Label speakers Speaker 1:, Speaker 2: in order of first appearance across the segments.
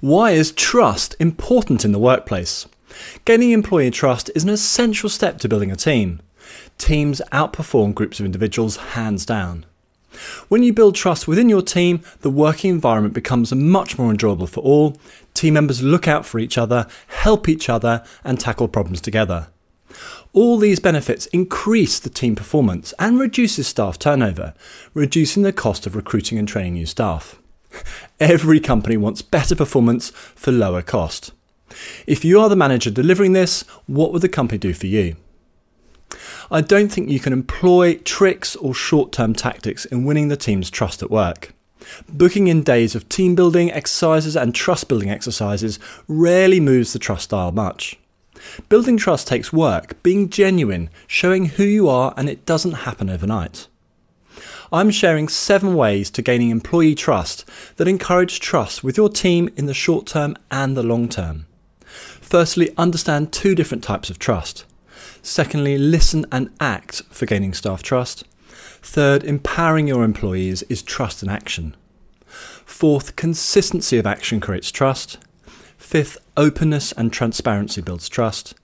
Speaker 1: Why is trust important in the workplace? Gaining employee trust is an essential step to building a team. Teams outperform groups of individuals hands down. When you build trust within your team, the working environment becomes much more enjoyable for all. Team members look out for each other, help each other, and tackle problems together. All these benefits increase the team performance and reduces staff turnover, reducing the cost of recruiting and training new staff. Every company wants better performance for lower cost. If you are the manager delivering this, what would the company do for you? I don't think you can employ tricks or short term tactics in winning the team's trust at work. Booking in days of team building exercises and trust building exercises rarely moves the trust dial much. Building trust takes work, being genuine, showing who you are, and it doesn't happen overnight. I'm sharing seven ways to gaining employee trust that encourage trust with your team in the short term and the long term. Firstly, understand two different types of trust. Secondly, listen and act for gaining staff trust. Third, empowering your employees is trust in action. Fourth, consistency of action creates trust. Fifth, openness and transparency builds trust.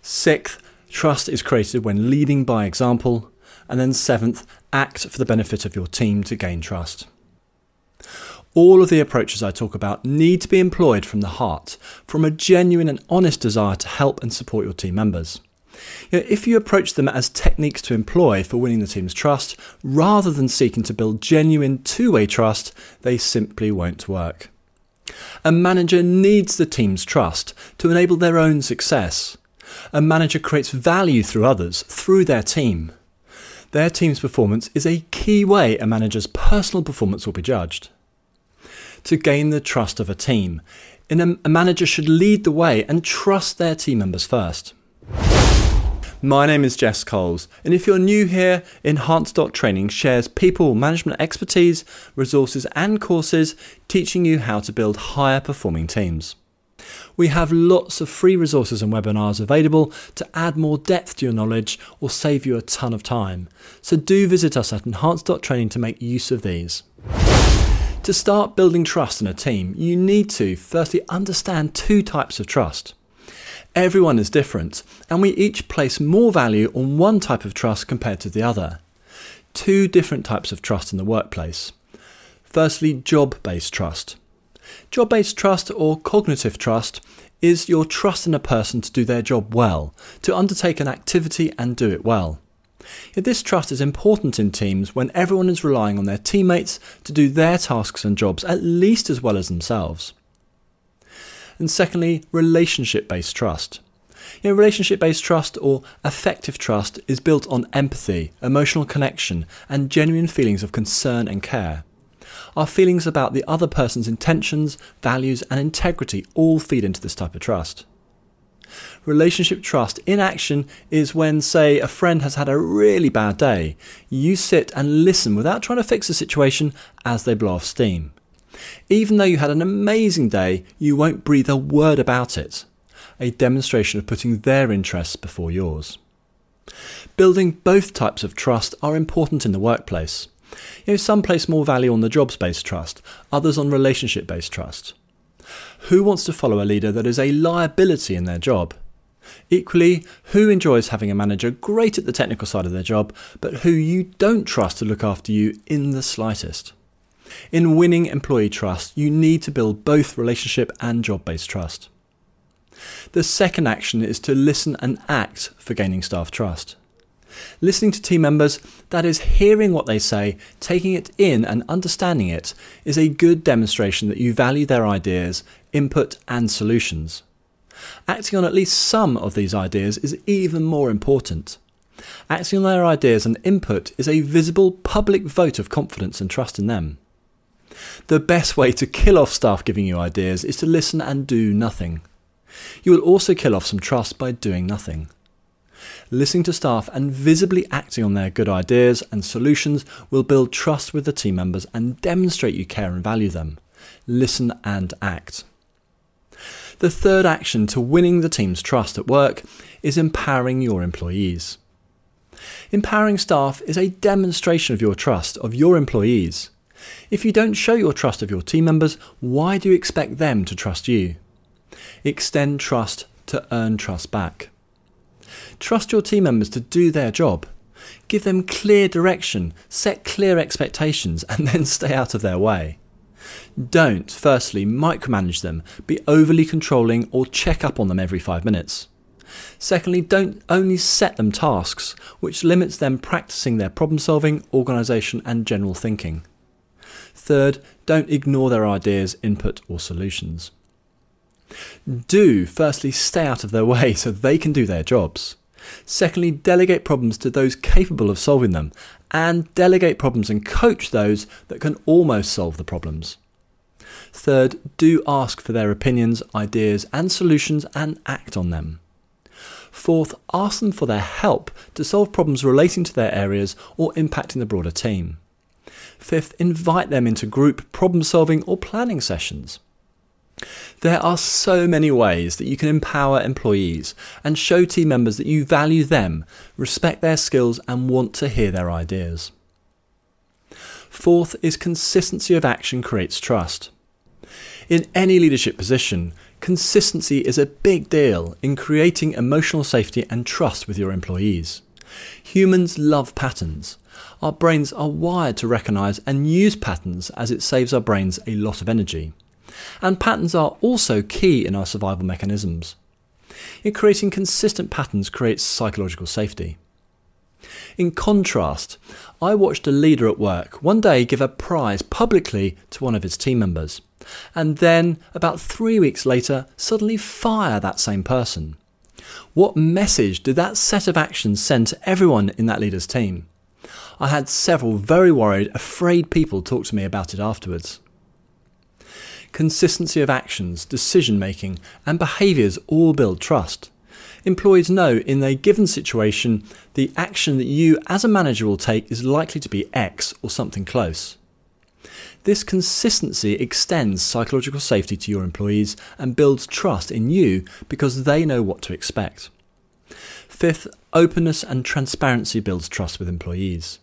Speaker 1: Sixth, trust is created when leading by example. And then seventh, act for the benefit of your team to gain trust. All of the approaches I talk about need to be employed from the heart, from a genuine and honest desire to help and support your team members. You know, if you approach them as techniques to employ for winning the team's trust, rather than seeking to build genuine two way trust, they simply won't work. A manager needs the team's trust to enable their own success. A manager creates value through others, through their team. Their team's performance is a key way a manager's personal performance will be judged to gain the trust of a team. A, manager should lead the way and trust their team members first. My name is Jess Coles, and if you're new here, Enhance Training shares people management expertise, resources, and courses teaching you how to build higher performing teams. We have lots of free resources and webinars available to add more depth to your knowledge or save you a ton of time. So do visit us at Enhance Training to make use of these. To start building trust in a team, you need to firstly understand two types of trust. Everyone is different, and we each place more value on one type of trust compared to the other. Two different types of trust in the workplace. Firstly, job based trust. Job based trust or cognitive trust is your trust in a person to do their job well, to undertake an activity and do it well. Yet this trust is important in teams when everyone is relying on their teammates to do their tasks and jobs at least as well as themselves. And secondly, relationship based trust. You know, relationship based trust or affective trust is built on empathy, emotional connection, and genuine feelings of concern and care. Our feelings about the other person's intentions, values, and integrity all feed into this type of trust. Relationship trust in action is when, say, a friend has had a really bad day. You sit and listen without trying to fix the situation as they blow off steam. Even though you had an amazing day, you won't breathe a word about it. A demonstration of putting their interests before yours. Building both types of trust are important in the workplace. You know, some place more value on the jobs based trust, others on relationship based trust. Who wants to follow a leader that is a liability in their job? Equally, who enjoys having a manager great at the technical side of their job, but who you don't trust to look after you in the slightest? In winning employee trust, you need to build both relationship and job based trust. The second action is to listen and act for gaining staff trust. Listening to team members, that is, hearing what they say, taking it in, and understanding it, is a good demonstration that you value their ideas, input, and solutions. Acting on at least some of these ideas is even more important. Acting on their ideas and input is a visible public vote of confidence and trust in them. The best way to kill off staff giving you ideas is to listen and do nothing. You will also kill off some trust by doing nothing. Listening to staff and visibly acting on their good ideas and solutions will build trust with the team members and demonstrate you care and value them. Listen and act. The third action to winning the team's trust at work is empowering your employees. Empowering staff is a demonstration of your trust of your employees. If you don't show your trust of your team members, why do you expect them to trust you? Extend trust to earn trust back. Trust your team members to do their job. Give them clear direction, set clear expectations, and then stay out of their way. Don't, firstly, micromanage them, be overly controlling, or check up on them every five minutes. Secondly, don't only set them tasks, which limits them practicing their problem solving, organisation, and general thinking. Third, don't ignore their ideas, input, or solutions. Do, firstly, stay out of their way so they can do their jobs. Secondly, delegate problems to those capable of solving them, and delegate problems and coach those that can almost solve the problems. Third, do ask for their opinions, ideas, and solutions and act on them. Fourth, ask them for their help to solve problems relating to their areas or impacting the broader team. Fifth, invite them into group problem solving or planning sessions. There are so many ways that you can empower employees and show team members that you value them, respect their skills, and want to hear their ideas. Fourth is consistency of action creates trust. In any leadership position, consistency is a big deal in creating emotional safety and trust with your employees. Humans love patterns. Our brains are wired to recognize and use patterns as it saves our brains a lot of energy and patterns are also key in our survival mechanisms. In creating consistent patterns creates psychological safety. In contrast, I watched a leader at work one day give a prize publicly to one of his team members, and then, about three weeks later, suddenly fire that same person. What message did that set of actions send to everyone in that leader's team? I had several very worried, afraid people talk to me about it afterwards. Consistency of actions, decision making, and behaviours all build trust. Employees know in a given situation the action that you as a manager will take is likely to be X or something close. This consistency extends psychological safety to your employees and builds trust in you because they know what to expect. Fifth, openness and transparency builds trust with employees.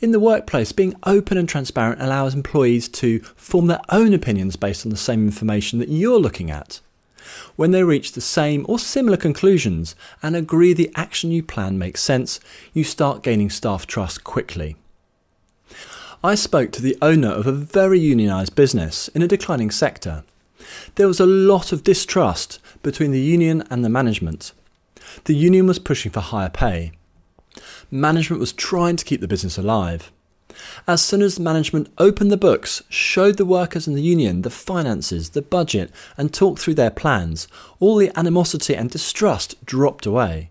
Speaker 1: In the workplace, being open and transparent allows employees to form their own opinions based on the same information that you're looking at. When they reach the same or similar conclusions and agree the action you plan makes sense, you start gaining staff trust quickly. I spoke to the owner of a very unionised business in a declining sector. There was a lot of distrust between the union and the management. The union was pushing for higher pay, management was trying to keep the business alive. As soon as management opened the books, showed the workers and the union the finances, the budget, and talked through their plans, all the animosity and distrust dropped away.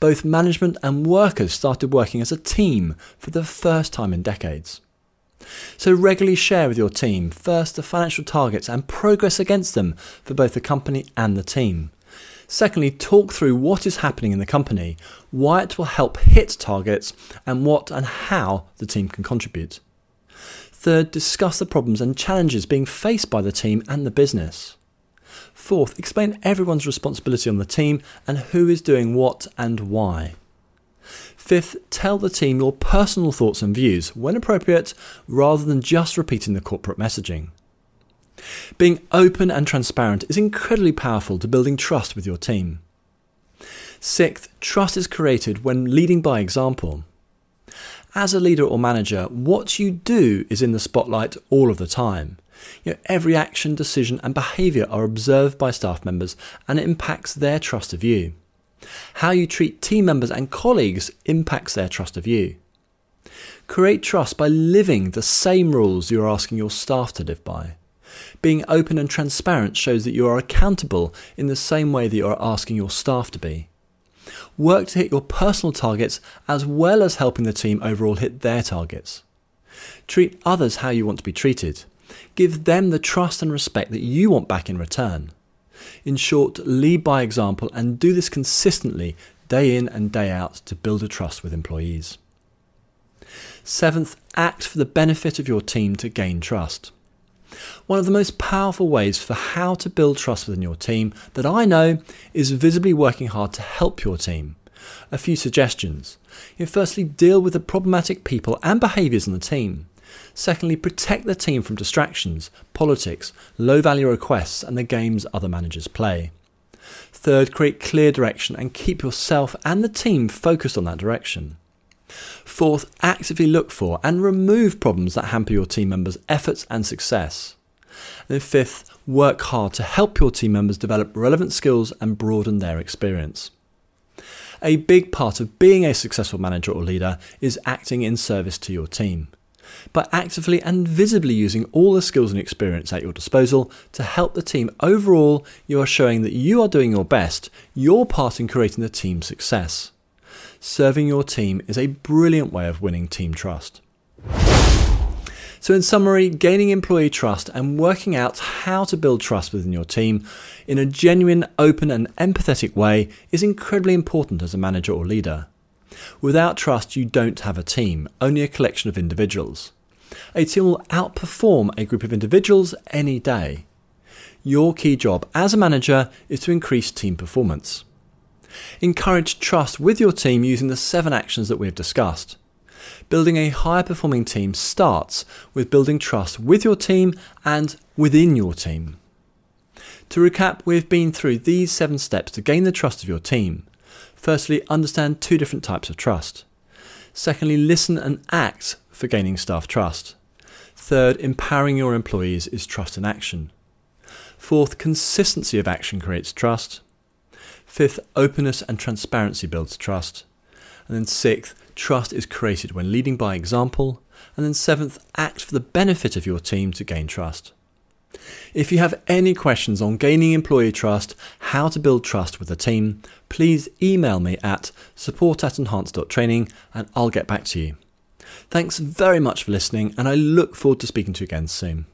Speaker 1: Both management and workers started working as a team for the first time in decades. So regularly share with your team first the financial targets and progress against them for both the company and the team. Secondly, talk through what is happening in the company, why it will help hit targets, and what and how the team can contribute. Third, discuss the problems and challenges being faced by the team and the business. Fourth, explain everyone's responsibility on the team and who is doing what and why. Fifth, tell the team your personal thoughts and views when appropriate rather than just repeating the corporate messaging. Being open and transparent is incredibly powerful to building trust with your team. Sixth, trust is created when leading by example. As a leader or manager, what you do is in the spotlight all of the time. Every action, decision, and behaviour are observed by staff members and it impacts their trust of you. How you treat team members and colleagues impacts their trust of you. Create trust by living the same rules you're asking your staff to live by. Being open and transparent shows that you are accountable in the same way that you are asking your staff to be. Work to hit your personal targets as well as helping the team overall hit their targets. Treat others how you want to be treated. Give them the trust and respect that you want back in return. In short, lead by example and do this consistently, day in and day out, to build a trust with employees. Seventh, act for the benefit of your team to gain trust. One of the most powerful ways for how to build trust within your team that I know is visibly working hard to help your team. A few suggestions. You firstly, deal with the problematic people and behaviours in the team. Secondly, protect the team from distractions, politics, low value requests, and the games other managers play. Third, create clear direction and keep yourself and the team focused on that direction. Fourth, actively look for and remove problems that hamper your team members' efforts and success. And fifth, work hard to help your team members develop relevant skills and broaden their experience. A big part of being a successful manager or leader is acting in service to your team. By actively and visibly using all the skills and experience at your disposal to help the team overall, you are showing that you are doing your best, your part in creating the team's success. Serving your team is a brilliant way of winning team trust. So, in summary, gaining employee trust and working out how to build trust within your team in a genuine, open, and empathetic way is incredibly important as a manager or leader. Without trust, you don't have a team, only a collection of individuals. A team will outperform a group of individuals any day. Your key job as a manager is to increase team performance. Encourage trust with your team using the seven actions that we have discussed. Building a higher performing team starts with building trust with your team and within your team. To recap, we've been through these seven steps to gain the trust of your team. Firstly, understand two different types of trust. Secondly, listen and act for gaining staff trust. Third, empowering your employees is trust in action. Fourth, consistency of action creates trust. Fifth, openness and transparency builds trust. And then sixth, trust is created when leading by example. And then seventh, act for the benefit of your team to gain trust. If you have any questions on gaining employee trust, how to build trust with a team, please email me at support at enhance.training and I'll get back to you. Thanks very much for listening, and I look forward to speaking to you again soon.